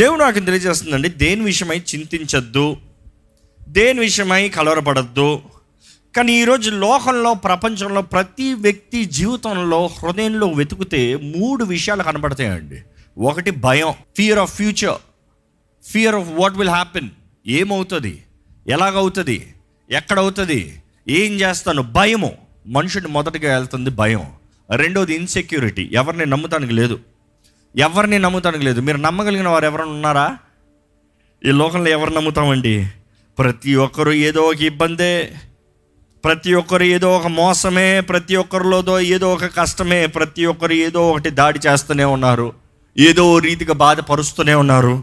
దేవుడు నాకు తెలియజేస్తుందండి దేని విషయమై చింతించద్దు దేని విషయమై కలవరపడద్దు కానీ ఈరోజు లోకంలో ప్రపంచంలో ప్రతి వ్యక్తి జీవితంలో హృదయంలో వెతుకుతే మూడు విషయాలు కనబడతాయండి. ఒకటి భయం fear of future fear of what will happen ఏమవుతుంది ఎలాగవుతుంది ఎక్కడవుతుంది ఏం చేస్తాను భయము మనుషుడిని మొదటగా వెళ్తుంది భయం. రెండోది ఇన్సెక్యూరిటీ ఎవరిని నమ్ముతానికి లేదు. ఎవరిని నమ్ముతానికి లేదు. మీరు నమ్మగలిగిన వారు ఎవరైనా ఉన్నారా? ఈ లోకంలో ఎవరు నమ్ముతామండి? ప్రతి ఒక్కరు ఏదో ఒక ఇబ్బందే ప్రతి ఒక్కరు ఏదో ఒక మోసమే ప్రతి ఒక్కరిలోదో ఏదో ఒక కష్టమే ప్రతి ఒక్కరు ఏదో ఒకటి దాడి చేస్తూనే ఉన్నారు. ఏదో రీతిగా బాధపరుస్తూనే ఉన్నారు.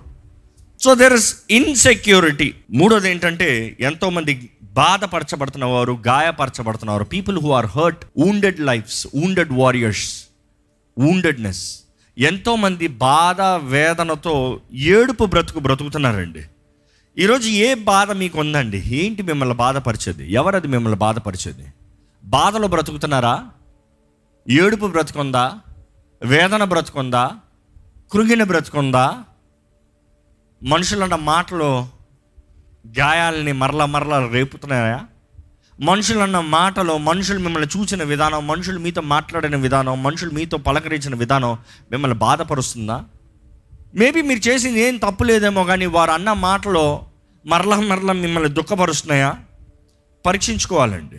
సో దెర్ ఇస్ ఇన్సెక్యూరిటీ మూడోది ఏంటంటే ఎంతోమంది బాధపరచబడుతున్న వారు గాయపరచబడుతున్నారు people who are hurt wounded lives wounded warriors woundedness ఎంతోమంది బాధ వేదనతో ఏడుపు బ్రతుకు బ్రతుకుతున్నారండి. ఈరోజు ఏ బాధ మీకు ఉందండి ఏంటి మిమ్మల్ని బాధపరిచేది? ఎవరది మిమ్మల్ని బాధపరిచేది? బాధలు బ్రతుకుతున్నారా? ఏడుపు బ్రతుకుందా? వేదన బ్రతుకుందా? కృంగిన బ్రతుకుందా? మనుషులన్న మాటలు గాయాలని మరల మరల రేపుతున్నాయా? మనుషులన్న మాటలో మనుషులు మిమ్మల్ని చూసిన విధానం మనుషులు మీతో మాట్లాడిన విధానం మనుషులు మీతో పలకరించిన విధానం మిమ్మల్ని బాధపరుస్తుందా? మేబీ మీరు చేసింది ఏం తప్పు లేదేమో కానీ వారు అన్న మాటలో మరల మరల మిమ్మల్ని దుఃఖపరుస్తున్నాయా? పరీక్షించుకోవాలండి.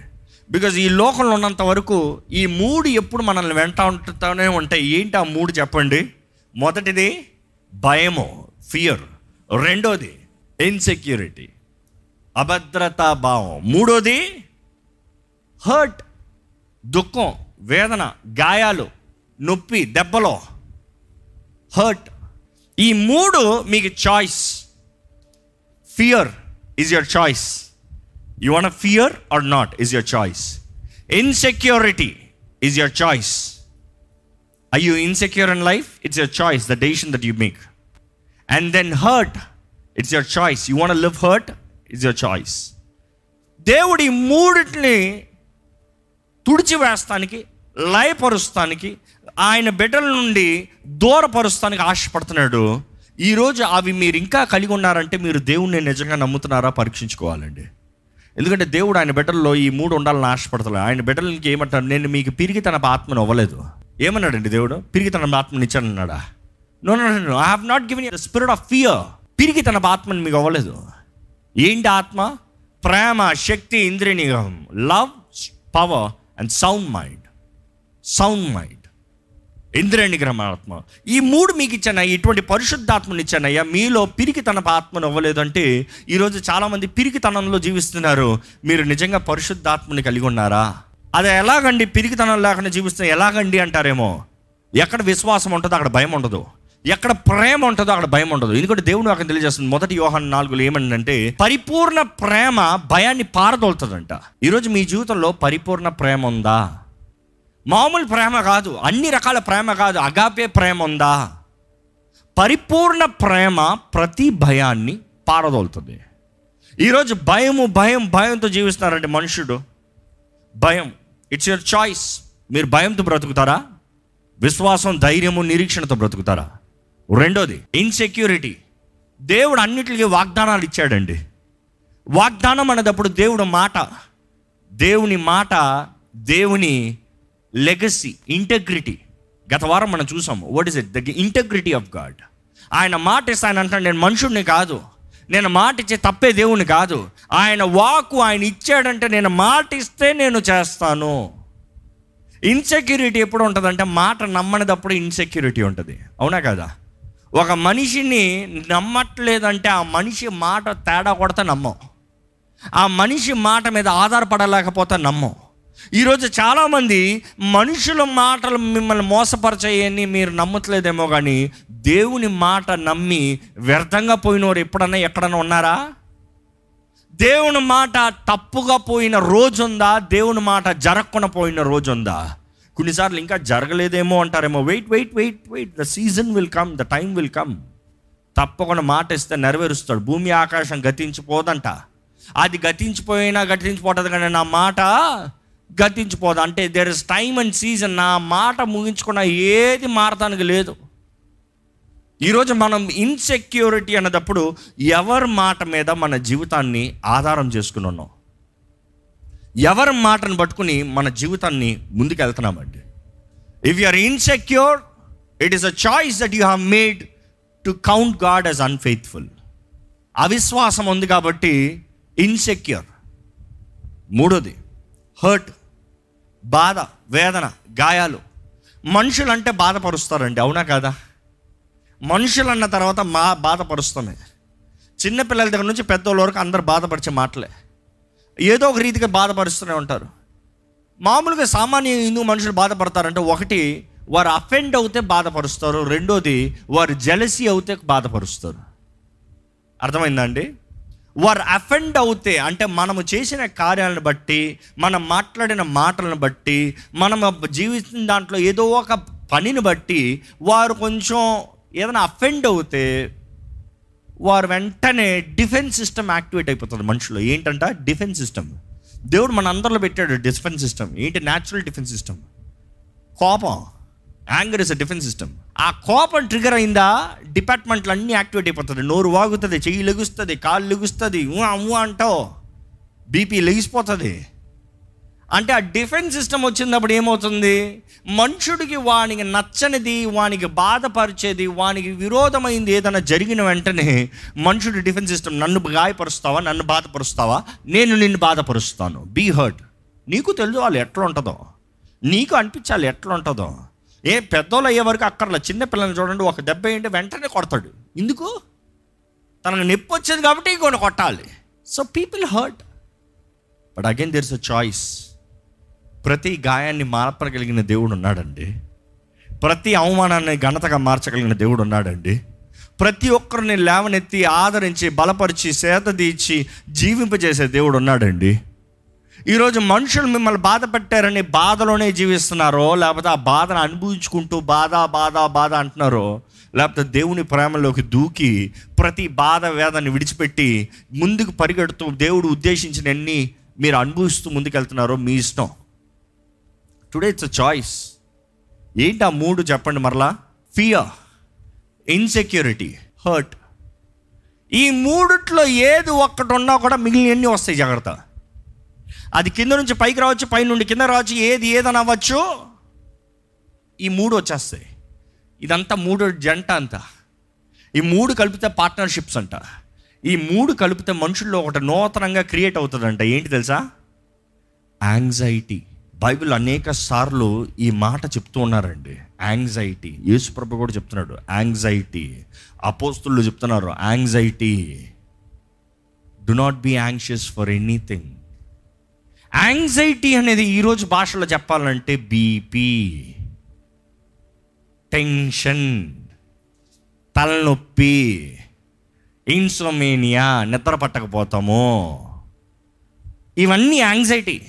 బికాజ్ ఈ లోకంలో ఉన్నంత వరకు ఈ మూడు ఎప్పుడు మనల్ని వెంట ఉంటూనే ఉంటాయి. ఏంటి ఆ మూడు చెప్పండి? మొదటిది భయము ఫియర్ రెండోది ఇన్సెక్యూరిటీ అభద్రతా భావం. మూడోది హర్ట్ దుఃఖం వేదన గాయాలు నొప్పి దెబ్బలో. హర్ట్. ఈ మూడు మీకు choice fear is your choice you want fear or not is your choice insecurity is your choice I you insecure in life it's your choice the decision that you make and then hurt it's your choice you want live hurt it's your choice దేవుడి మూడిటిని తుడిచివేస్తానికి లయపరుస్తానికి ఆయన బిడ్డల నుండి దూరపరుస్తానికి ఆశపడుతున్నాడు. ఈరోజు అవి మీరు ఇంకా కలిగి ఉన్నారంటే మీరు దేవుణ్ణి నిజంగా నమ్ముతున్నారా పరీక్షించుకోవాలండి. ఎందుకంటే దేవుడు ఆయన బిడ్డల్లో ఈ మూడు ఉండాలని ఆశపడతలే. ఆయన బిడ్డలకి ఏమంటారు నేను మీకు పిరిగి తన ఆత్మను అవ్వలేదు. ఏమన్నాడండి దేవుడు? పిరిగి తన ఆత్మని ఇచ్చానన్నాడా? No no no I have not given the spirit of fear పిరిగి తన ఆత్మని మీకు అవ్వలేదు. ఏంటి ఆత్మ? ప్రేమ శక్తి ఇంద్రియనిగం love power and sound mind sound mind ఇంద్రియ నిగ్రహాత్మ. ఈ మూడు మీకు ఇచ్చానయ్యా ఇటువంటి పరిశుద్ధాత్మని ఇచ్చానయ్యా మీలో పిరికితన ఆత్మను ఇవ్వలేదంటే ఈరోజు చాలామంది పిరికితనంలో జీవిస్తున్నారు. మీరు నిజంగా పరిశుద్ధాత్మని కలిగి ఉన్నారా? అది ఎలాగండి పిరికితనం లేకుండా జీవిస్తున్న ఎలాగండి అంటారేమో? ఎక్కడ విశ్వాసం ఉంటుందో అక్కడ భయం ఉండదు. ఎక్కడ ప్రేమ ఉంటుందో అక్కడ భయం ఉండదు. ఎందుకంటే దేవుడు అక్కడ తెలియజేస్తుంది. మొదటి యోహన్ నాలుగులో ఏమంటే పరిపూర్ణ ప్రేమ భయాన్ని పారదోలుతుందంట. ఈరోజు మీ జీవితంలో పరిపూర్ణ ప్రేమ ఉందా? మామూలు ప్రేమ కాదు. అన్ని రకాల ప్రేమ కాదు. అగాపే ప్రేమ ఉందా? పరిపూర్ణ ప్రేమ ప్రతి భయాన్ని పారదోలుతుంది. ఈరోజు భయము భయం భయంతో జీవిస్తున్నారంటే మనుషుడు. భయం. ఇట్స్ యువర్ చాయిస్ మీరు భయంతో బ్రతుకుతారా? విశ్వాసం ధైర్యము నిరీక్షణతో బ్రతుకుతారా? రెండోది ఇన్సెక్యూరిటీ దేవుడు అన్నిటికీ వాగ్దానాలు ఇచ్చాడండి. వాగ్దానం అనేటప్పుడు దేవుడు మాట దేవుని మాట దేవుని లెగసీ ఇంటగ్రిటీ గత వారం మనం చూసాము what is it the integrity of God ఆయన మాట ఇస్తే ఆయన అంటాడు నేను మనుషుడిని కాదు. నేను మాట ఇచ్చే తప్పే దేవుని కాదు. ఆయన వాకు ఆయన ఇచ్చాడంటే నేను మాట ఇస్తే నేను చేస్తాను. ఇన్సెక్యూరిటీ ఎప్పుడు ఉంటుందంటే మాట నమ్మనిదప్పుడు ఇన్సెక్యూరిటీ ఉంటుంది. అవునా కదా? ఒక మనిషిని నమ్మట్లేదంటే ఆ మనిషి మాట తేడా కొడతా నమ్మం. ఆ మనిషి మాట మీద ఆధారపడలేకపోతే నమ్మం. ఈరోజు చాలామంది మనుషుల మాటలు మిమ్మల్ని మోసపరచాయని మీరు నమ్మట్లేదేమో కానీ దేవుని మాట నమ్మి వ్యర్థంగా పోయినవారు ఎప్పుడన్నా ఎక్కడన్నా ఉన్నారా? దేవుని మాట తప్పుగా పోయిన రోజు ఉందా దేవుని మాట జరగకుండా పోయిన రోజు ఉందా కొన్నిసార్లు ఇంకా జరగలేదేమో అంటారేమో. Wait wait wait wait the season will come the time will come తప్పకుండా మాట ఇస్తే నెరవేరుస్తాడు. భూమి ఆకాశం గతించిపోదంట. అది గతించిపోయినా గతించిపోతుంది కానీ నా మాట గతించిపోదు. అంటే there is time and season నా మాట ముగించుకున్న ఏది మారటానికి లేదు. ఈరోజు మనం ఇన్సెక్యూరిటీ అన్నదప్పుడు ఎవరి మాట మీద మన జీవితాన్ని ఆధారం చేసుకుని ఉన్నాం ఎవరి మాటను పట్టుకుని మన జీవితాన్ని ముందుకు వెళ్తున్నామండి if you are insecure it is a choice that you have made to count God as unfaithful అవిశ్వాసం ఉంది కాబట్టి ఇన్సెక్యూర్ మూడోది హర్ట్ బాధ వేదన గాయాలు. మనుషులు అంటే బాధపరుస్తారండి అవునా కాదా? మనుషులు అన్న తర్వాత మా బాధపరుస్తామే చిన్నపిల్లల దగ్గర నుంచి పెద్దోళ్ళ వరకు అందరు బాధపరిచే మాటలే. ఏదో ఒక రీతిగా బాధపరుస్తూనే ఉంటారు. మామూలుగా సామాన్య హిందూ మనుషులు బాధపడతారంటే ఒకటి వారు అఫెండ్ అవుతే బాధపరుస్తారు. రెండోది వారు జలసీ అవుతే బాధపరుస్తారు. అర్థమైందండి? వారు అఫెండ్ అవుతే అంటే మనము చేసిన కార్యాలను బట్టి మనం మాట్లాడిన మాటలను బట్టి మనం జీవిస్తున్న దాంట్లో ఏదో ఒక పనిని బట్టి వారు కొంచెం ఏదైనా అఫెండ్ అవుతే వారు వెంటనే డిఫెన్స్ సిస్టమ్ యాక్టివేట్ అయిపోతుంది మనుషులు ఏంటంట? Defence system. దేవుడు మన అందరిలో పెట్టాడు డిఫెన్స్ సిస్టమ్. ఏంటి? న్యాచురల్ డిఫెన్స్ సిస్టమ్ కోపం. Anger is a defence system ఆ కోపం ట్రిగర్ అయిందా? డిపార్ట్మెంట్లు అన్నీ యాక్టివేట్ అయిపోతుంది నోరు వాగుతుంది చెయ్యి లెగుస్తుంది కాళ్ళు లెగుస్తుంది ఊ అంటావు. బీపీ లెగిసిపోతుంది. అంటే ఆ డిఫెన్స్ సిస్టమ్ వచ్చినప్పుడు ఏమవుతుంది? మనుషుడికి వానికి నచ్చనిది వానికి బాధపరిచేది వానికి విరోధమైంది ఏదైనా జరిగిన వెంటనే మనుషుడి డిఫెన్స్ సిస్టమ్ నన్ను గాయపరుస్తావా నన్ను బాధపరుస్తావా? నేను నిన్ను బాధపరుస్తాను. Be hurt. నీకు తెలుసు వాళ్ళు ఎట్లా ఉంటుందో. నీకు అనిపించాలి ఎట్లా ఉంటుందో. ఏ పెద్దోళ్ళు అయ్యే వరకు అక్కర్లా. చిన్న పిల్లల్ని చూడండి ఒక దెబ్బ ఏంటి? వెంటనే కొడతాడు. ఎందుకు? తనకు నొప్పి వచ్చేది కాబట్టి ఇంకొని కొట్టాలి. So people hurt. But again there's a choice. ప్రతి గాయాన్ని మార్పగలిగిన దేవుడు ఉన్నాడండి. ప్రతి అవమానాన్ని ఘనతగా మార్చగలిగిన దేవుడు ఉన్నాడండి. ప్రతి ఒక్కరిని లేవనెత్తి ఆదరించి బలపరిచి సేత తీర్చి జీవింపజేసే దేవుడు ఉన్నాడండి. ఈరోజు మనుషులు మిమ్మల్ని బాధ పెట్టారని బాధలోనే జీవిస్తున్నారో లేకపోతే ఆ బాధను అనుభవించుకుంటూ బాధ బాధ బాధ అంటున్నారో లేకపోతే దేవుని ప్రేమలోకి దూకి ప్రతి బాధ వేదాన్ని విడిచిపెట్టి ముందుకు పరిగెడుతూ దేవుడు ఉద్దేశించినన్ని మీరు అనుభవిస్తూ ముందుకెళ్తున్నారో మీ ఇష్టం. టుడే ఇట్స్ అ చాయిస్ ఏంటి ఆ మూడు చెప్పండి మరలా? ఫియర్ ఇన్సెక్యూరిటీ హర్ట్ ఈ మూడిట్లో ఏది ఒక్కటి ఉన్నా కూడా మిగిలినవన్నీ వస్తాయి జాగ్రత్త. అది కింద నుంచి పైకి రావచ్చు పై నుండి కింద రావచ్చు ఏది ఏదని అవ్వచ్చు. ఈ మూడు వచ్చేస్తాయి. ఇదంతా మూడు జంట అంతా. ఈ మూడు కలిపితే పార్ట్నర్షిప్స్ అంట. ఈ మూడు కలిపితే మనుషుల్లో ఒకటి నూతనంగా క్రియేట్ అవుతుందంట. ఏంటి తెలుసా? యాంగ్జైటీ బైబిల్ అనేక సార్లు ఈ మాట చెప్తూ ఉన్నారండి. యాంగ్జైటీ. యేసుప్రభు కూడా చెప్తున్నాడు. యాంగ్జైటీ. అపోస్తులు చెప్తున్నారు anxiety. Do not be anxious for anything anxiety అనేది ఈరోజు భాషలో చెప్పాలంటే బీపీ టెన్షన్ తలనొప్పి ఇన్సోమేనియా నిద్ర పట్టకపోతాము. ఇవన్నీ యాంగ్జైటీ.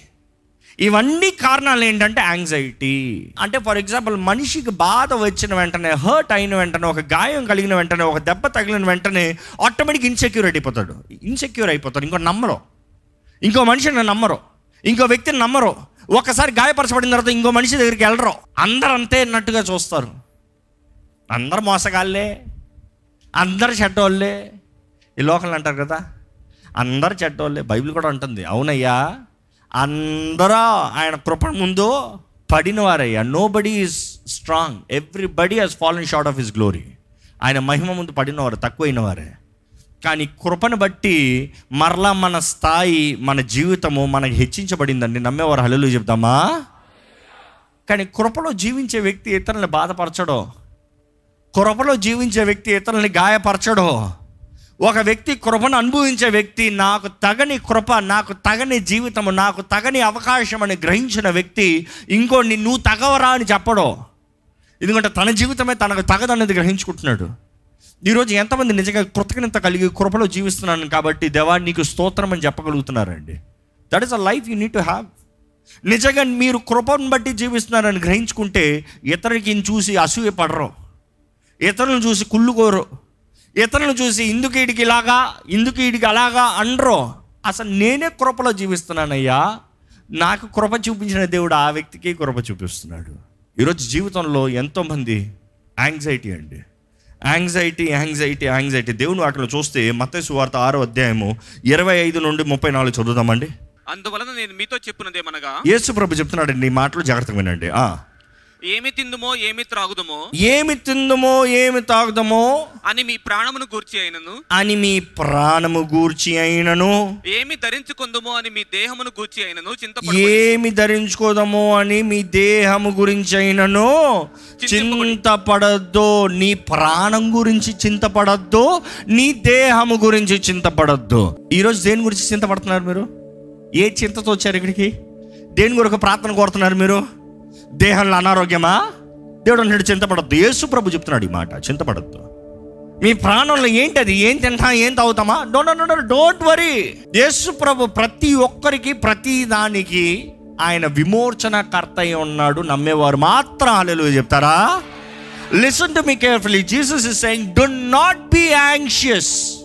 ఇవన్నీ కారణాలు ఏంటంటే యాంగ్జైటీ అంటే ఫర్ ఎగ్జాంపుల్ మనిషికి బాధ వచ్చిన వెంటనే హర్ట్ అయిన వెంటనే ఒక గాయం కలిగిన వెంటనే ఒక దెబ్బ తగిలిన వెంటనే ఆటోమేటిక్ ఇన్సెక్యూర్ అయిపోతాడు. ఇన్సెక్యూర్ అయిపోతాడు. ఇంకో నమ్మరు. ఇంకో మనిషిని నమ్మరు. ఇంకో వ్యక్తిని నమ్మరు. ఒకసారి గాయపరచబడిన తర్వాత ఇంకో మనిషి దగ్గరికి వెళ్ళరు. అందరు అంతే అన్నట్టుగా చూస్తారు. అందరు మోసగాళ్ళే. అందరు చెడ్డోళ్ళే. ఈ లోకల్ అంటారు కదా. అందరు చెడ్డోళ్ళే. బైబిల్ కూడా ఉంటుంది అవునయ్యా. అందరూ ఆయన కృప ముందు పడిన వారయ్యా nobody is strong everybody has fallen short of his glory ఆయన మహిమ ముందు పడినవారు తక్కువైన వారే కానీ కృపను బట్టి మరలా మన స్థాయి మన జీవితము మనకి హెచ్చించబడిందండి. నమ్మేవారు హల్లు చెప్తామా? కానీ కృపలో జీవించే వ్యక్తి ఇతరులను బాధపరచడో. కృపలో జీవించే వ్యక్తి ఇతరులని గాయపరచడో. ఒక వ్యక్తి కృపను అనుభవించే వ్యక్తి నాకు తగని కృప నాకు తగని జీవితము నాకు తగని అవకాశం అని గ్రహించిన వ్యక్తి ఇంకోటి నువ్వు తగవరా అని చెప్పడం. ఎందుకంటే తన జీవితమే తనకు తగదన్నది గ్రహించుకుంటున్నాడు. ఈరోజు ఎంతమంది నిజంగా కృతజ్ఞత కలిగి కృపలో జీవిస్తున్నాను కాబట్టి దేవా నీకు స్తోత్రం అని చెప్పగలుగుతున్నారండి. That is a life you need to have నిజంగా మీరు కృపను బట్టి జీవిస్తున్నారని గ్రహించుకుంటే ఇతరులకి చూసి అసూయ పడరు ఇతరులను చూసి కుళ్ళుకోరు. ఇతరులను చూసి ఇందుకు వీడికి ఇలాగా ఇందుకు వీడికి అలాగా అనరు. అసలు నేనే కృపలో జీవిస్తున్నానయ్యా. నాకు కృప చూపించిన దేవుడు ఆ వ్యక్తికి కృప చూపిస్తున్నాడు. ఈరోజు జీవితంలో ఎంతోమంది యాంగ్జైటీ అండి. యాంగ్జైటీ యాంగ్జైటీ యాంగ్జైటీ దేవుని వాటిలో చూస్తే మత్తయి సువార్త ఆరో అధ్యాయము ఇరవై ఐదు నుండి ముప్పై నాలుగు చదువుదామండి. అందువలన నేను మీతో చెప్పున్నదేమనగా యేసు ప్రభు చెప్తున్నాడండి మాటలు జాగ్రత్తగా వినండి. ఆ. ఏమి తిందుమో ఏమి త్రాగుదమో ఏమి తిందుమో ఏమి తాగుదామో అని మీ ప్రాణమును గూర్చి అయినను అని మీ ప్రాణము గూర్చి అయినను ఏమి ధరించుకుందుమో అని మీ దేహమును గూర్చి అయినను చింతపడు ఏమి ధరించుకోదామో అని మీ దేహము గురించి అయినను చింతపడద్దు నీ ప్రాణం గురించి చింతపడద్దు నీ దేహము గురించి చింతపడద్దు. ఈరోజు దేని గురించి చింతపడుతున్నారు మీరు? ఏ చింతతో వచ్చారు ఇక్కడికి? దేని కొరకు ప్రార్థన కోరుతున్నారు మీరు? దేహంలో అనారోగ్యమా? దేవుడు అన్నాడు చింతపడద్దు. యేసు ప్రభు చెప్తున్నాడు ఈ మాట చింతపడద్దు. మీ ప్రాణంలో ఏంటి అది? ఏం తింటా ఏం తాగుతామా? Don't don't don't worry Yesu ప్రభు ప్రతి ఒక్కరికి ప్రతి దానికి ఆయన విమోచనకర్త అయి ఉన్నాడు నమ్మేవారు మాత్రం అలెలు చెప్తారా? Listen to me carefully Jesus is saying don't not be anxious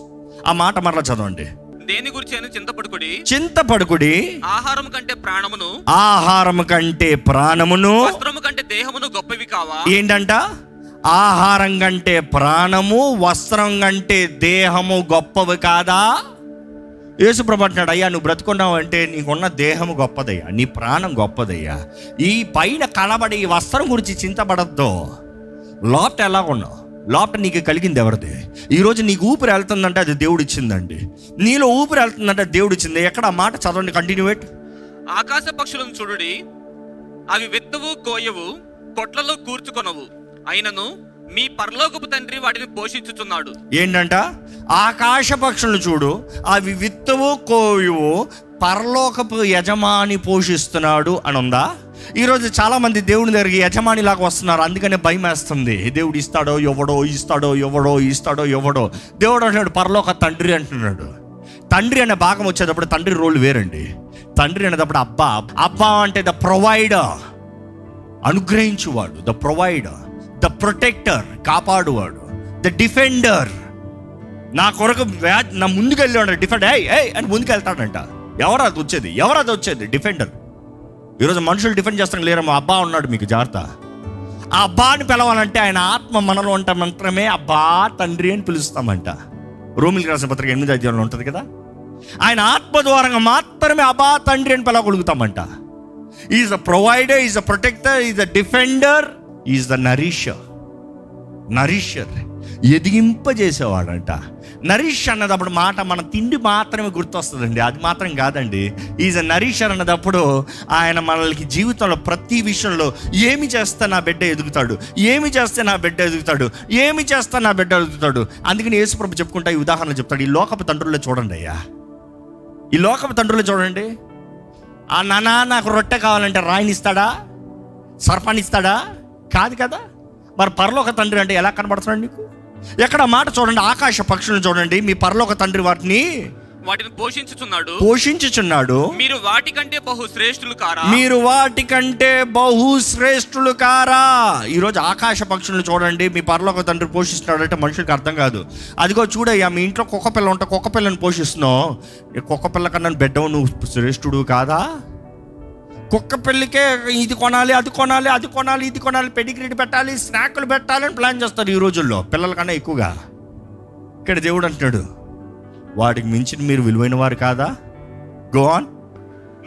ఆ మాట మరలా చదవండి. దేని గురించి అయినా చింతపడుకుడి? చింతపడుకుడి ఆహారం కంటే ప్రాణమును ఆహారం కంటే ప్రాణమును వస్త్రము కంటే దేహమును గొప్పవి కావా? ఏంటంట? ఆహారం కంటే ప్రాణము వస్త్రం కంటే దేహము గొప్పవి కాదా? యేసుప్రభు అంటున్నాడు అయ్యా నువ్వు బ్రతుకున్నావు అంటే నీకున్న దేహము గొప్పదయ్యా నీ ప్రాణం గొప్పదయ్యా. ఈ పైన కనబడే ఈ వస్త్రం గురించి చింతపడద్దు. లోపట ఎలా ఉన్నావు లోపట నీకు కలిగింది ఎవరిది? ఈరోజు నీకు ఊపిరి వెళ్తుందంటే అది దేవుడు ఇచ్చిందండి. నీలో ఊపిరి వెళ్తుందంటే దేవుడు ఇచ్చింది. ఎక్కడ ఆ మాట చదవండి కంటిన్యూవేట్ ఆకాశ పక్షులను చూడుడి. అవి విత్తవు కోయవు కొట్లలో కూర్చుకొనవు. అయినను మీ పరలోకపు తండ్రి వాటిని పోషించుచున్నాడు. ఏంటంట? ఆకాశ పక్షులను చూడు. అవి విత్తవు కోయువు పరలోకపు యజమాని పోషిస్తున్నాడు అని ఉందా ఈరోజు చాలామంది దేవుని దగ్గరికి యజమానిలాగా వస్తున్నారు. అందుకనే భయం వేస్తుంది దేవుడు ఇస్తాడో ఎవడో ఇస్తాడో ఎవడో ఇస్తాడో ఎవడో? దేవుడు అంటున్నాడు పరలోక తండ్రి అంటున్నాడు. తండ్రి అనే భాగం వచ్చేటప్పుడు తండ్రి రోల్ వేరండి. తండ్రి అనేటప్పుడు అబ్బా. అబ్బా అంటే the provider. అనుగ్రహించువాడు. The provider. The protector. కాపాడువాడు. The defender. నా కొరకు వ్యా- నా ముందుకు వెళ్ళాడు డిఫెండ్ ఏ అని ముందుకు వెళ్తాడంట ఎవరు అది వచ్చేది? ఎవరు అది వచ్చేది? డిఫెండర్. ఈరోజు మనుషులు డిఫెండ్ చేస్తాం లేరమ్మా అబ్బా ఉన్నాడు మీకు జాగ్రత్త. ఆ అబ్బాని పిలవాలంటే ఆయన ఆత్మ మనలో ఉంట మాత్రమే అబ్బా తండ్రి అని పిలుస్తామంట. రోమిలికి రాసిన పత్రిక ఎనిమిది అధ్యాయంలో ఉంటుంది కదా? ఆయన ఆత్మ ద్వారంగా మాత్రమే అబ్బా తండ్రి అని పిలవగలుగుతామంట. Is a provider is a protector is a defender is the nourisher nourisher ఎదిగింపజేసేవాడంట. Nourish అన్నదప్పుడు మాట మన తిండి మాత్రమే గుర్తొస్తుందండి. అది మాత్రం కాదండి. ఈజ్ అ నరీష్ అన్నదప్పుడు ఆయన మనల్ని జీవితంలో ప్రతి విషయంలో ఏమి చేస్తే నా బిడ్డ ఎదుగుతాడు? ఏమి చేస్తే నా బిడ్డ ఎదుగుతాడు? ఏమి చేస్తే నా బిడ్డ ఎదుగుతాడు? అందుకని యేసుప్రభు చెప్పుకుంటా ఈ ఉదాహరణ చెప్తాడు. ఈ లోకపు తండ్రుల్లో చూడండి అయ్యా. ఈ లోకపు తండ్రులు చూడండి. ఆ నానా నాకు రొట్టె కావాలంటే రాయినిస్తాడా? సర్పాన్నిస్తాడా? కాదు కదా? మరి పరలోక తండ్రి అంటే ఎలా కనబడుతున్నాడు నీకు? ఎక్కడ మాట చూడండి ఆకాశ పక్షులను చూడండి మీ పరలోక తండ్రి వాటిని వాటిని పోషించుచున్నాడు. పోషించుచున్నాడు. మీరు వాటికంటే బహు శ్రేష్ఠులు కారా? మీరు వాటికంటే బహు శ్రేష్ఠులు కారా? ఈరోజు ఆకాశ పక్షులను చూడండి మీ పరలోక తండ్రి పోషిస్తున్నాడు అంటే మనుషులకు అర్థం కాదు. అదిగో చూడయ్యా మీ ఇంట్లో కుక్క పిల్ల ఉంటే కుక్క పిల్లని పోషిస్తున్నావు. కుక్క పిల్ల కన్నా బిడ్డవు నువ్వు శ్రేష్ఠుడు కాదా? కుక్క పిల్లికే ఇది కొనాలి అది కొనాలి అది కొనాలి ఇది కొనాలి పెడిగ్రీడ్ పెట్టాలి స్నాక్లు పెట్టాలి అని ప్లాన్ చేస్తారు ఈ రోజుల్లో పిల్లల కన్నా ఎక్కువగా. ఇక్కడ దేవుడు అంటున్నాడు వాటికి మించిన మీరు విలువైన వారు కాదా? గో ఆన్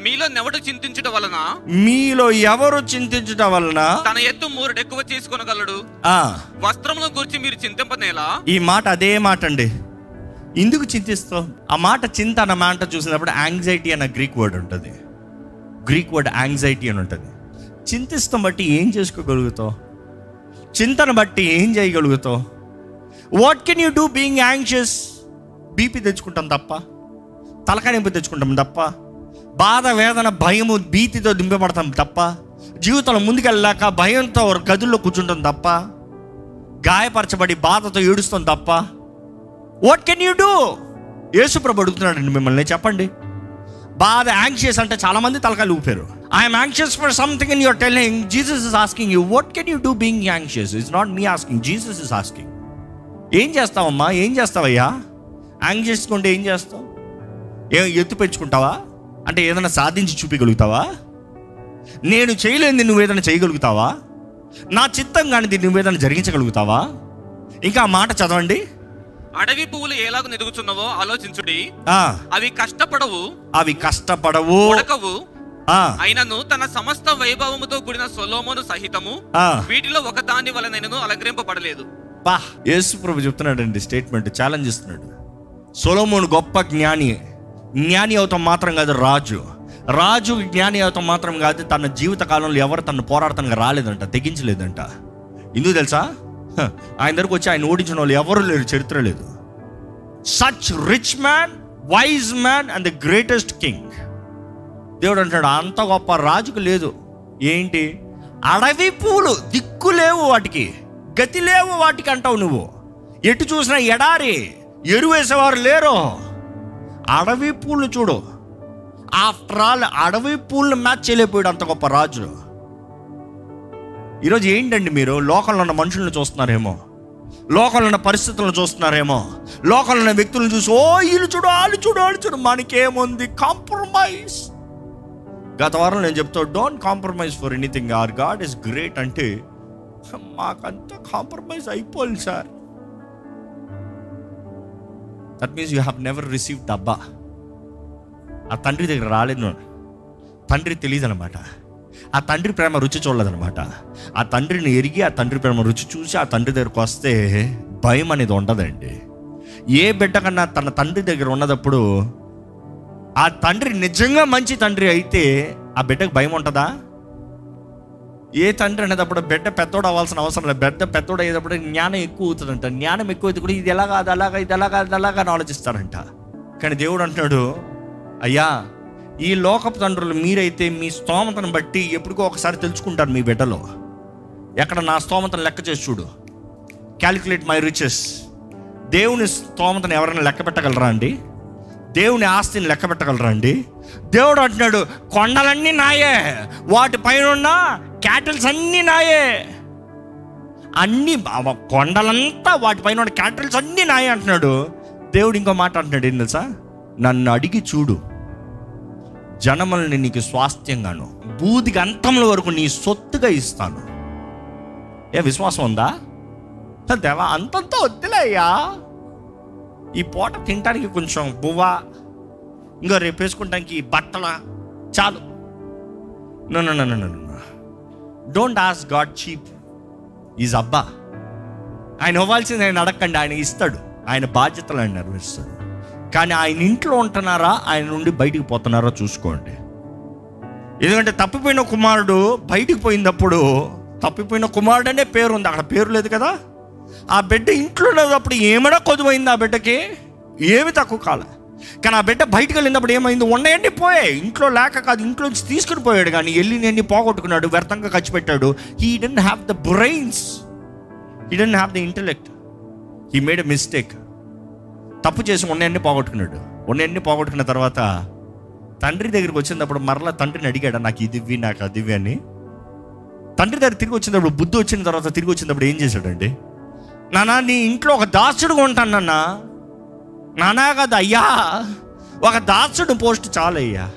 మీలో నెవడు చింతించడం వలన? మీలో ఎవరు చింతించడం వలన? తన ఎత్తు మూరడు ఎక్కువ చేసుకొనగలడు. ఆ, వస్త్రముల గురించి మీరు చింతింపనేలా? ఈ మాట అదే మాట అండి. ఎందుకు చింతిస్తావు ఆ మాట చింత అన్న మాట చూసినప్పుడు యాంగ్జైటీ అన్న గ్రీక్ వర్డ్ ఉంటుంది. గ్రీక్ వర్డ్ యాంగ్జైటీ అని ఉంటుంది. చింతిస్తాం బట్టి ఏం చేసుకోగలుగుతావు? చింతన బట్టి ఏం చేయగలుగుతావు? What can you do being anxious BP తెచ్చుకుంటాం తప్ప. తలకాయింపు తెచ్చుకుంటాం తప్ప. బాధ వేదన భయము భీతితో దింపబడతాం తప్ప. జీవితంలో ముందుకెళ్ళాక భయంతో ఒక గదుల్లో కూర్చుంటాం తప్ప. గాయపరచబడి బాధతో ఏడుస్తాం తప్ప. వాట్ కెన్ యూ డూ యేసుప్రభు అడుగుతున్నాడండి మిమ్మల్ని చెప్పండి. బాధ యాంగ్షియస్ అంటే చాలా మంది తలకాయలు ఊపారు. I'm anxious for something in your telling Jesus is asking you what can you do being anxious it's not me asking Jesus is asking ఏం చేస్తావమ్మా? ఏం చేస్తావయ్యా? యాంగ్షియస్ కొంటే ఏం చేస్తావు? ఏ ఎత్తు పెంచుకుంటావా? అంటే ఏదైనా సాధించి చూపించగలుగుతావా? నేను చేయలేనిది నువ్వు ఏదైనా చేయగలుగుతావా? నా చిత్తం కానిది నువ్వేదైనా జరిగించగలుగుతావా? ఇంకా ఆ మాట చదవండి. అడవి పువ్వులు ఎలాగ ఎదుగుచున్నవో ఆలోచించుడి. ఆ, అవి కష్టపడవు. అవి కష్టపడవు. ఉడకవు. ఆ, అయినను తన సమస్త వైభవముతో కూడిన సొలోమోను సహితము. వీటిలో ఒక దాని వలనైనను అలంకరింపబడలేదు పా యేసు ప్రభు చెప్తున్నాడండి స్టేట్మెంట్ ఛాలెంజ్ ఇస్తున్నాడు సొలోమోను గొప్ప జ్ఞాని జ్ఞాని అవుతాం మాత్రం కాదు రాజు. రాజు జ్ఞాని అవుతాం మాత్రం కాదు తన జీవిత కాలంలో ఎవరు తను పోరాడతానికి రాలేదంట తెగించలేదంట. ఎందుకు తెలుసా? ఆయన దగ్గరకు వచ్చి ఆయన ఓడించిన వాళ్ళు ఎవరు లేరు చరిత్ర లేదు. Such rich man wise man and the greatest king దేవుడు అంటాడు అంత గొప్ప రాజుకు లేదు. ఏంటి? అడవి పూలు దిక్కు లేవు వాటికి గతి లేవు వాటికి అంటావు నువ్వు. ఎటు చూసినా ఎడారి ఎరువేసేవారు లేరు. అడవి పూలు చూడు. ఆఫ్టర్ ఆల్ అడవి పూలను మ్యాచ్ చేయలేకపోయాడు అంత గొప్ప రాజు. ఈరోజు ఏంటండి మీరు? లోకంలో ఉన్న మనుషులను చూస్తున్నారేమో? లోకంలో ఉన్న పరిస్థితులను చూస్తున్నారేమో? లోకంలో ఉన్న వ్యక్తులను చూసి ఓ వీళ్ళు చూడు వాళ్ళు చూడు వాళ్ళు చూడు మనకేముంది? కాంప్రమైజ్. గత వారం నేను చెప్తా don't compromise for anything or God is great అంటే మాకంతా కాంప్రమైజ్ అయిపోయింది sir that means you have never receive డబ్బా ఆ తండ్రి దగ్గర రాలేదు. తండ్రి తెలియదు అనమాట ఆ తండ్రి ప్రేమ రుచి చూడలేదనమాట ఆ తండ్రిని ఎరిగి ఆ తండ్రి ప్రేమ రుచి చూసి ఆ తండ్రి దగ్గరకు వస్తే భయం అనేది ఉండదండి. ఏ బిడ్డ కన్నా తన తండ్రి దగ్గర ఉన్నదప్పుడు ఆ తండ్రి నిజంగా మంచి తండ్రి అయితే ఆ బిడ్డకు భయం ఉంటుందా? ఏ తండ్రి అనేటప్పుడు బిడ్డ పెద్దోడు అవ్వాల్సిన అవసరం లేదు. బిడ్డ పెద్దోడు అయ్యేటప్పుడు జ్ఞానం ఎక్కువ అవుతుందంట. జ్ఞానం ఎక్కువ అయితే కూడా ఇది ఎలాగా అది అలాగా ఇది ఎలాగా అది అలాగా అని ఆలోచిస్తాడంట. కానీ దేవుడు అంటున్నాడు అయ్యా ఈ లోకపు తండ్రులు మీరైతే మీ స్తోమతను బట్టి ఎప్పటికో ఒకసారి తెలుసుకుంటారు మీ బిడ్డలో. ఎక్కడ నా స్తోమతను లెక్క చేసి చూడు. క్యాలిక్యులేట్ మై రిచెస్ దేవుని స్తోమతను ఎవరైనా లెక్క పెట్టగలరా అండి? దేవుని ఆస్తిని లెక్క పెట్టగలరా అండి? దేవుడు అంటున్నాడు కొండలన్నీ నాయే వాటి పైన ఉన్న క్యాటిల్స్ అన్నీ నాయే. అన్ని కొండలంతా వాటి పైన ఉన్న క్యాటిల్స్ అన్నీ నాయే అంటున్నాడు. దేవుడు ఇంకో మాట అంటున్నాడు ఏం తెలుసా? నన్ను అడిగి చూడు. జనములని నీకు స్వాస్థ్యంగాను. బూదికి అంతంలో వరకు నీ సొత్తుగా ఇస్తాను. ఏ విశ్వాసం ఉందా? దేవా అంతంతా వద్దులే అయ్యా. ఈ పూట తినడానికి కొంచెం బువ్వ ఇంకా రేపు వేసుకుంటానికి బట్టల చాలు. Don't as God cheap is అబ్బా. ఆయన ఇవ్వాల్సింది ఆయన అడగండి ఆయన ఇస్తాడు. ఆయన బాధ్యతలు ఆయన నెరవేరుస్తాడు. కానీ ఆయన ఇంట్లో ఉంటున్నారా? ఆయన నుండి బయటికి పోతున్నారా చూసుకోండి. ఎందుకంటే తప్పిపోయిన కుమారుడు బయటికి పోయినప్పుడు తప్పిపోయిన కుమారుడు అనే పేరు ఉంది అక్కడ పేరు లేదు కదా? ఆ బిడ్డ ఇంట్లో లేనప్పుడు ఏమైనా కొద్దుమైంది ఆ బిడ్డకి? ఏమి తక్కువ కాల. కానీ ఆ బిడ్డ బయటకు వెళ్ళినప్పుడు ఏమైంది? ఉన్నాయండి పోయాయి? ఇంట్లో లేక కాదు ఇంట్లోంచి తీసుకుని పోయాడు కానీ వెళ్ళినన్ని పోగొట్టుకున్నాడు వ్యర్థంగా ఖర్చు పెట్టాడు. He didn't have the brains he didn't have the intellect he made a mistake తప్పు చేసి ఉన్నాయన్ని పోగొట్టుకున్నాడు? ఉన్నాయన్ని పోగొట్టుకున్న తర్వాత తండ్రి దగ్గరికి వచ్చినప్పుడు మరలా తండ్రిని అడిగాడు నాకు ఇది ఇవ్వి నాకు అది ఇవ్వి అని? తండ్రి దగ్గర తిరిగి వచ్చినప్పుడు బుద్ధి వచ్చిన తర్వాత తిరిగి వచ్చినప్పుడు ఏం చేశాడండి? నానా నీ ఇంట్లో ఒక దాసుడుగా ఉంటాను నాన్న. నానా కదా అయ్యా ఒక దాసుడు పోస్ట్ చాలయ్యా.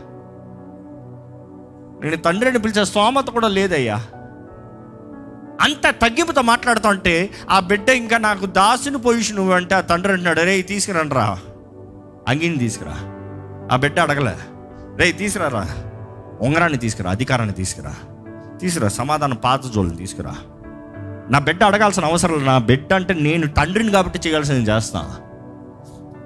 నేను తండ్రిని పిలిచే స్తోమత కూడా లేదయ్యా. అంత తగ్గింపుతో మాట్లాడుతా అంటే ఆ బిడ్డ ఇంకా నాకు దాసుని పొజిషన్ నువ్వు అంటే ఆ తండ్రి అంటున్నాడు రే తీసుకురండి రా. అంగిని తీసుకురా. ఆ బిడ్డ అడగలే రే. తీసుకురారా ఉంగరాన్ని తీసుకురా అధికారాన్ని తీసుకురా. తీసుకురా సమాధానం పాత జోళ్ళని తీసుకురా. నా బిడ్డ అడగాల్సిన అవసరం లేదు. నా బిడ్డ అంటే నేను తండ్రిని కాబట్టి చేయాల్సింది చేస్తాను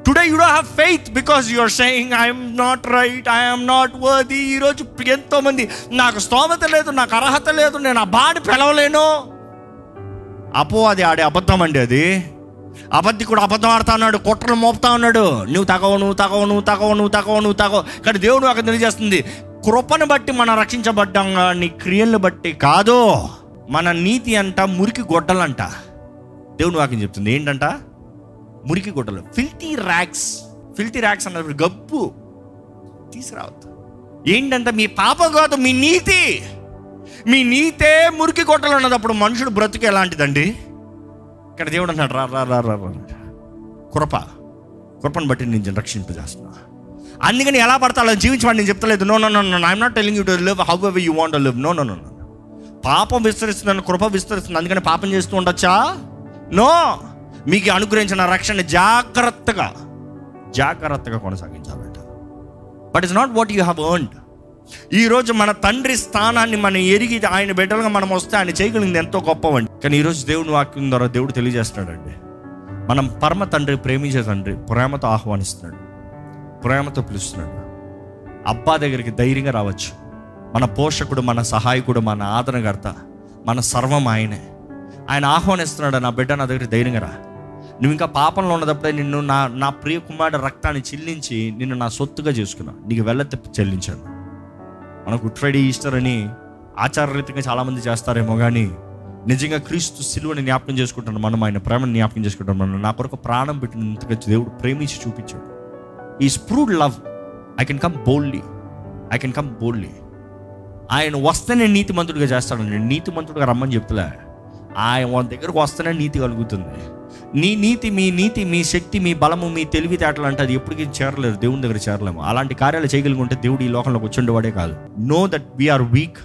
today you do have faith because you are saying I'm not right I'm not worthy ఈరోజు ఎంతోమంది నాకు స్తోమత లేదు నాకు అర్హత లేదు నేను ఆ బాడి పిలవలేను. అపో అది ఆడే అబద్ధం అండి అది. అబద్ధి కూడా అబద్ధం ఆడుతా ఉన్నాడు కుట్రలు మోపుతా ఉన్నాడు. నువ్వు తగవు నువ్వు తగవు నువ్వు తగవు నువ్వు తగవు నువ్వు తగవు. కానీ దేవుడు అక్కడ తెలియజేస్తుంది కృపను బట్టి మనం రక్షించబడ్డాం నీ క్రియలను బట్టి కాదు. మన నీతి అంట మురికి గొడ్డలంట. దేవుడు వాక్యం చెప్తుంది ఏంటంట? మురికి గుడ్డలు. ఫిల్టీ ర్యాక్స్ ఫిల్టీ ర్యాక్స్ అన్నప్పుడు గబ్బు. తీసుకురావద్దు. ఏంటంటే మీ పాపం కాదు మీ నీతి. మీ నీతే మురికి గుడ్డలు ఉన్నదప్పుడు మనుషుడు బ్రతుకు ఎలాంటిదండి? ఇక్కడ దేవుడు అన్నాడు రా రా రా రా కృప. కృపను బట్టి నేను రక్షింపజేస్తున్నా అందుకని ఎలా పడతా జీవించమని నేను చెప్తలేదు. No no no no I'm not telling you to live however you want live no no no no పాపం విస్తరిస్తుందని కృప విస్తరిస్తుంది. అందుకని పాపం చేస్తూ ఉండొచ్చా? నో మీకు అనుగ్రహించిన రక్షణ జాగ్రత్తగా జాగ్రత్తగా కొనసాగించాలంట. But is not what you have earned ఈరోజు మన తండ్రి స్థానాన్ని మనం ఎరిగి ఆయన బిడ్డలుగా మనం వస్తే ఆయన చేయగలిగింది ఎంతో గొప్పవండి. కానీ ఈరోజు దేవుని వాక్యం ద్వారా దేవుడు తెలియజేస్తున్నాడండి. మనం పరమ తండ్రి ప్రేమించే తండ్రి ప్రేమతో ఆహ్వానిస్తున్నాడు. ప్రేమతో పిలుస్తున్నాడు. అబ్బా దగ్గరికి ధైర్యంగా రావచ్చు. మన పోషకుడు మన సహాయకుడు మన ఆదరణకర్త మన సర్వం ఆయనే. ఆయన ఆహ్వానిస్తున్నాడు నా బిడ్డ నా దగ్గర ధైర్యంగా రా. నువ్వు ఇంకా పాపంలో ఉన్నదప్పుడే నిన్ను నా నా ప్రియ కుమారుడు రక్తాన్ని చెల్లించి నిన్ను నా సొత్తుగా చేసుకున్నా. నీకు వెళ్ళ చెల్లించాను. మన గుడ్ ఫ్రైడే ఈస్టర్ అని ఆచారరీతంగా చాలామంది చేస్తారేమో కానీ నిజంగా క్రీస్తు సిలువని జ్ఞాపకం చేసుకుంటాను మనం ఆయన ప్రేమను జ్ఞాపకం చేసుకుంటాం మనం నా కొరకు ప్రాణం పెట్టినంతగా దేవుడు ప్రేమించి చూపించాడు. ఈ స్ప్రూడ్ love I can come boldly I can come boldly ఆయన వస్తేనే నీతిమంతుడిగా నీతి నీతిమంతుడిగా రమ్మని చెప్తలే. ఆయన వాళ్ళ దగ్గరకు వస్తేనే నీతి కలుగుతుంది. నీ నీతి మీ నీతి మీ శక్తి మీ బలము మీ తెలివితేటలు అంటే అది ఎప్పటికీ చేరలేదు. దేవుని దగ్గర చేరలేము. అలాంటి కార్యాలు చేయగలిగి దేవుడు ఈ లోకంలోకి కూర్చుండేవాడే కాదు. No that we are weak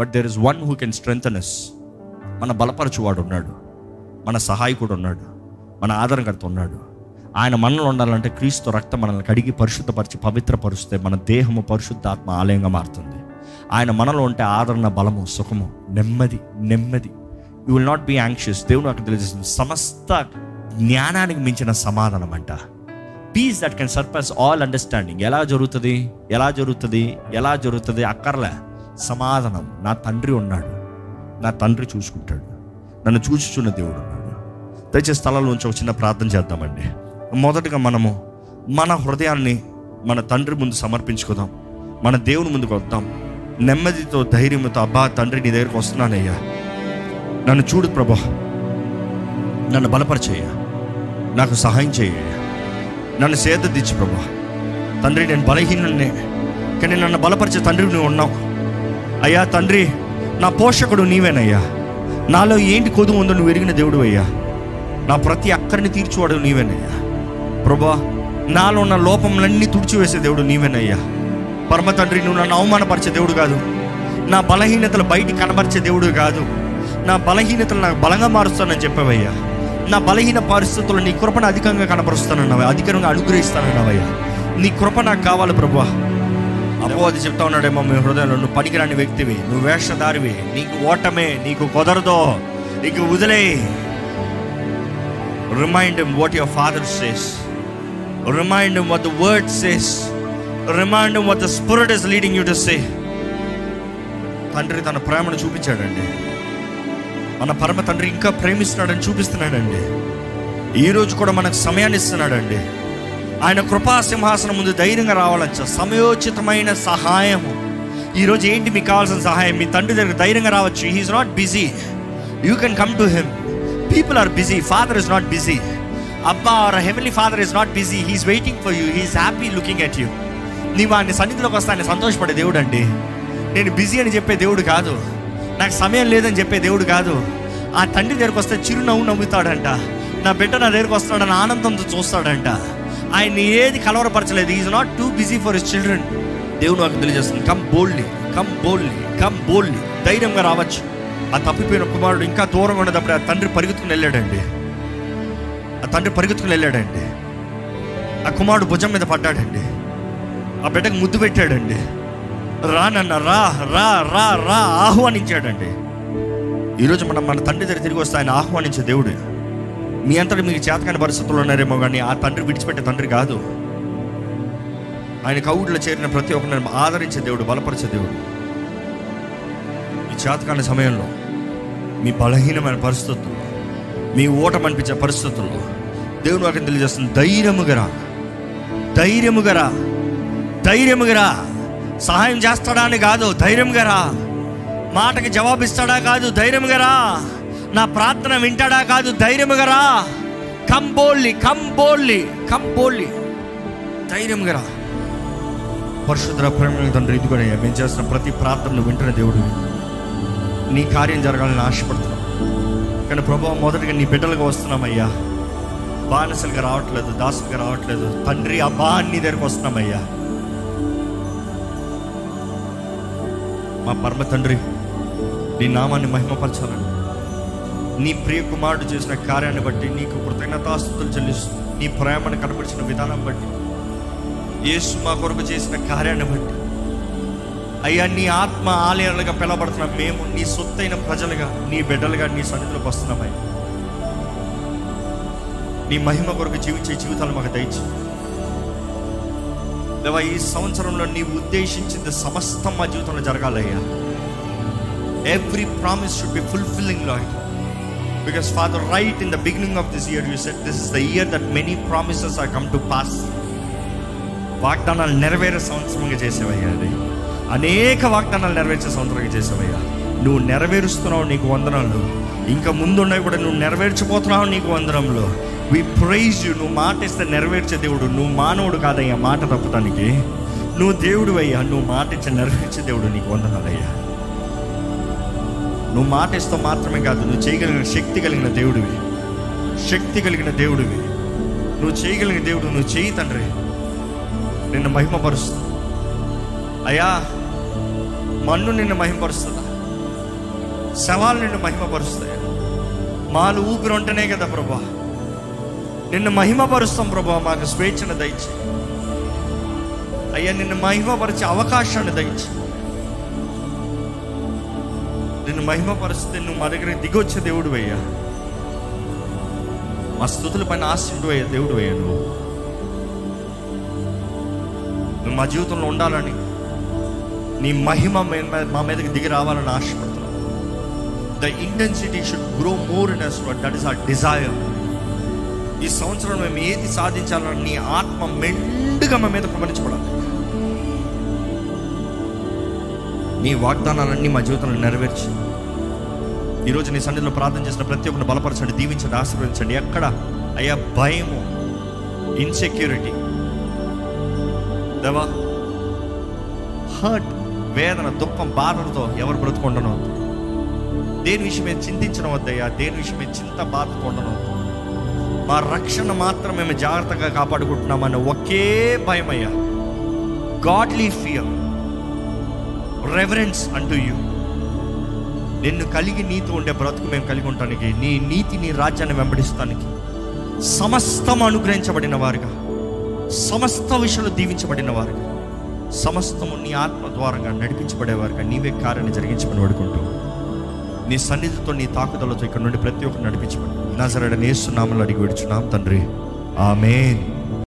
but there is one who can strength us మన బలపరచువాడు ఉన్నాడు. మన సహాయకుడు ఉన్నాడు. మన ఆదరణకర్త ఉన్నాడు. ఆయన మనలో ఉండాలంటే క్రీస్తు రక్తం మనల్ని కడిగి పరిశుద్ధపరిచి పవిత్రపరుస్తే మన దేహము పరిశుద్ధ ఆత్మ ఆలయంగా మారుతుంది. ఆయన మనలో ఉంటే ఆదరణ బలము సుఖము నెమ్మది నెమ్మది. You will not be anxious దేవుడు నాకు తెలియజేస్తుంది సమస్త జ్ఞానానికి మించిన సమాధానం అంట peace that can surpass all understanding ఎలా జరుగుతుంది? ఎలా జరుగుతుంది? ఎలా జరుగుతుంది? అక్కర్లే సమాధానం. నా తండ్రి ఉన్నాడు. నా తండ్రి చూసుకుంటాడు. నన్ను చూచుచున్న దేవుడు ఉన్నాడు. దయచేసి స్థలంలోంచి ఒక చిన్న ప్రార్థన చేద్దామండి. మొదటగా మనము మన హృదయాన్ని మన తండ్రి ముందు సమర్పించుకుందాం. మన దేవుని ముందుకు వద్దాం. నెమ్మదితో ధైర్యంతో అబ్బా తండ్రి నీ దగ్గరికి వస్తున్నానయ్యా. నన్ను చూడు ప్రభా. నన్ను బలపరచేయ. నాకు సహాయం చేయ. నన్ను సేద దిచ్చు ప్రభా. తండ్రి నేను బలహీనున్నే కానీ నన్ను బలపరిచే తండ్రి నువ్వు ఉన్నావు. అయ్యా తండ్రి నా పోషకుడు నీవేనయ్యా. నాలో ఏంటి కొదువు ఉందో నువ్వు ఎరిగిన దేవుడు అయ్యా నా ప్రతి అక్కడిని తీర్చువాడు నీవేనయ్యా. ప్రభా నాలో ఉన్న లోపములన్నీ తుడిచివేసే దేవుడు నీవేనయ్యా. పరమ తండ్రి నువ్వు నన్ను అవమానపరిచే దేవుడు కాదు. నా బలహీనతలు బయటికి కనబరిచే దేవుడు కాదు. నా బలహీనతలు నాకు బలంగా మారుస్తానని చెప్పావయ్యా. నా బలహీన పరిస్థితుల్లో నీ కృపను అధికంగా కనపరుస్తానన్నావా అధికంగా అనుగ్రహిస్తానన్నావయ్యా. నీ కృప నాకు కావాలి ప్రభా అపవాది చెప్తా ఉన్నాడేమో మీ హృదయంలో నువ్వు పనికిరాని వ్యక్తివి నువ్వు వేషధారివి నీకు ఓటమే నీకు కుదరదో నీకు వదిలే. Remind what your father says remind what the word says remind what the spirit is leading you to say తండ్రి తన ప్రేమను చూపించాడండి. మన పరమ తండ్రి ఇంకా ప్రేమిస్తున్నాడని చూపిస్తున్నాడండి. ఈరోజు కూడా మనకు సమయాన్ని ఇస్తున్నాడండి. ఆయన కృపా సింహాసనం ముందు ధైర్యంగా రావాలచ్చ సమయోచితమైన సహాయము. ఈరోజు ఏంటి మీకు కావాల్సిన సహాయం? మీ తండ్రి దగ్గర ధైర్యంగా రావచ్చు. He is not busy you can come to him people are busy father is not busy అబ్బా our heavenly father is not busy he's waiting for you he is happy looking at you నీవు ఆయన సన్నిధిలోకి వస్తే ఆయన సంతోషపడే దేవుడు అండి నేను busy అని చెప్పే దేవుడు కాదు. నాకు సమయం లేదని చెప్పే దేవుడు కాదు. ఆ తండ్రి దగ్గరకు వస్తే చిరునవ్వు నవ్వుతాడంట. నా బిడ్డ నా దగ్గరకు వస్తున్నాడని ఆనందంతో చూస్తాడంట. ఆయన ఏది కలవరపరచలేదు. Is not too busy for his children దేవుడు నాకు తెలియజేస్తుంది. Come boldly come boldly come boldly ధైర్యంగా రావచ్చు. ఆ తప్పిపోయిన కుమారుడు ఇంకా దూరంగా ఉండేటప్పుడు ఆ తండ్రి పరిగెత్తుకుని వెళ్ళాడండి. ఆ తండ్రి పరిగెత్తుకుని వెళ్ళాడండి. ఆ కుమారుడు భుజం మీద పడ్డాడండి. ఆ బిడ్డకు ముద్దు పెట్టాడండి. రానన్న రా రా రా రా ఆహ్వానించాడండి. ఈరోజు మనం మన తండ్రి దగ్గర తిరిగి వస్తే ఆయన ఆహ్వానించే దేవుడు. మీ అంతటి మీకు చేతకాని పరిస్థితుల్లో ఉన్నారేమో కానీ ఆ తండ్రి విడిచిపెట్టే తండ్రి కాదు. ఆయన కౌడులో చేరిన ప్రతి ఒక్కరిని ఆదరించే దేవుడు బలపరిచే దేవుడు. ఈ చేతకాని సమయంలో మీ బలహీనమైన పరిస్థితుల్లో మీ ఓటం అనిపించే పరిస్థితుల్లో దేవుడు నాకు తెలియజేస్తుంది. ధైర్యముగా రా. ధైర్యముగా రా. ధైర్యముగా రా. సహాయం చేస్తాడా అని కాదు ధైర్యంగా రా మాటకి జవాబిస్తాడా కాదు ధైర్యంగా రా నా ప్రార్థన వింటాడా కాదు ధైర్యంగా రా come boldly come boldly come boldly. ధైర్యంగా రా పరిశుద్ధ ప్రేమ తండ్రి ఇదిగోనే మేము చేస్తున్న ప్రతి ప్రార్థనలు వింటున్న దేవుడు నీ కార్యం జరగాలని ఆశపడుతున్నాం. కానీ ప్రభావం మొదటిగా నీ బిడ్డలుగా వస్తున్నామయ్యా. బానిసలుగా రావట్లేదు దాసులుగా రావట్లేదు. తండ్రి అబ్బా నీ దగ్గరకు వస్తున్నామయ్యా. మా పరమ తండ్రి నీ నామాన్ని మహిమపరచాలని. నీ ప్రియ కుమారుడు చేసిన కార్యాన్ని బట్టి నీకు కృతజ్ఞతాస్తుతులు చెల్లిస్తూ నీ ప్రేమను కనపరిచిన విధానం బట్టి యేసు మా కొరకు చేసిన కార్యాన్ని బట్టి అయ్యా నీ ఆత్మ ఆలయాలుగా పిలబడుతున్న మేము నీ సొత్తైన ప్రజలుగా నీ బిడ్డలుగా నీ సన్నిధిలోకి వస్తున్నామయ్యా నీ మహిమ కొరకు జీవించే జీవితాలు మాకు దయచేయి. లేవా ఈ సంవత్సరంలో నీవు ఉద్దేశించింది సమస్తం మా జీవితంలో జరగాలయ్యా. Every promise should be fulfilling Lord because father right in the beginning of this year you set this is the year that many promises are come to pass వాగ్దానాలు నెరవేరే సంవత్సరంగా చేసేవయ్యా అది. అనేక వాగ్దానాలు నెరవేర్చే సంవత్సరంగా చేసేవయ్యా. నువ్వు నెరవేరుస్తున్నావు నీకు వందనాలు. ఇంకా ముందున్నవి కూడా నువ్వు నెరవేర్చిపోతున్నావు నీకు వందనంలో. వి ప్రైజ్ యూ నువ్వు మాట ఇస్తే నెరవేర్చే దేవుడు. నువ్వు మానవుడు కాదయ్యా. మాట తప్పటానికి నువ్వు దేవుడు అయ్యా. నువ్వు మాట ఇచ్చి నెరవేర్చే దేవుడు నీకు వందనాలయ్యా నువ్వు మాట ఇస్తూ మాత్రమే కాదు నువ్వు చేయగలిగిన శక్తి కలిగిన దేవుడివి. శక్తి కలిగిన దేవుడివి. నువ్వు చేయగలిగిన దేవుడు నువ్వు చేయి తండ్రి. నిన్ను మహిమపరుస్తా. అయ్యా మన్ను నిన్ను మహిమపరుస్తుందా శవాలు నిన్ను మహిమపరుస్తాయా? మాలు ఊపిరి ఉంటేనే కదా ప్రభా. నిన్ను మహిమపరుస్తాం ప్రభా మాకు స్వేచ్ఛను దయచి. అయ్యా నిన్ను మహిమపరిచే అవకాశాన్ని దయచి. నిన్ను మహిమపరిస్తే నువ్వు మా దగ్గర దిగొచ్చే దేవుడు అయ్యా. మా స్థుతుల పైన ఆశిండు అయ్యా దేవుడు అయ్యా నువ్వు. నువ్వు మా జీవితంలో ఉండాలని నీ మహిమ మా మీదకి దిగి రావాలని ఆశపడుతున్నావు the intensity should grow more in us that is our desire ఈ సంవత్సరం మేము ఏది సాధించాలని నీ ఆత్మ మెండుగా మా మీద కుమరించబడాలి నీ వాగ్దానాలన్నీ మా జీవితంలో నెరవేర్చి ఈరోజు నీ సన్నిధిలో ప్రార్థన చేసిన ప్రతి ఒక్కరిని బలపరచండి దీవించండి ఆశీర్వదించండి. ఎక్కడ? అయ్యా భయము ఇన్సెక్యూరిటీ దేవా హర్ట్ వేదన దుఃఖం బాధలతో ఎవరు బ్రతుకుండను దేని విషయమే చింతించడం వద్దయ్యా దేని విషయమే చింత బాధతో ఉండను మా రక్షణ మాత్రం మేము జాగ్రత్తగా కాపాడుకుంటున్నామని ఒకే భయమయ్యా. గాడ్లీ ఫియర్ రెవరెన్స్ అంటూ యూ నిన్ను కలిగి నీతో ఉండే బ్రతుకు మేము కలిగి ఉండటానికి నీ నీతి నీ రాజ్యాన్ని వెంబడిస్తానికి సమస్తం అనుగ్రహించబడిన వారుగా సమస్త విషయంలో దీవించబడిన వారుగా సమస్తము నీ ఆత్మ ద్వారంగా నడిపించబడేవారుగా నీవే కార్యాన్ని జరిగించమని వాడుకుంటూ నీ సన్నిధితో నీ తాకుదలతో ఇక్కడ నుండి ప్రతి ఒక్కరు నడిపించబడి నజరడని ఏసునామలు అడిగి విడుచున్నాం తండ్రి. ఆమెన్.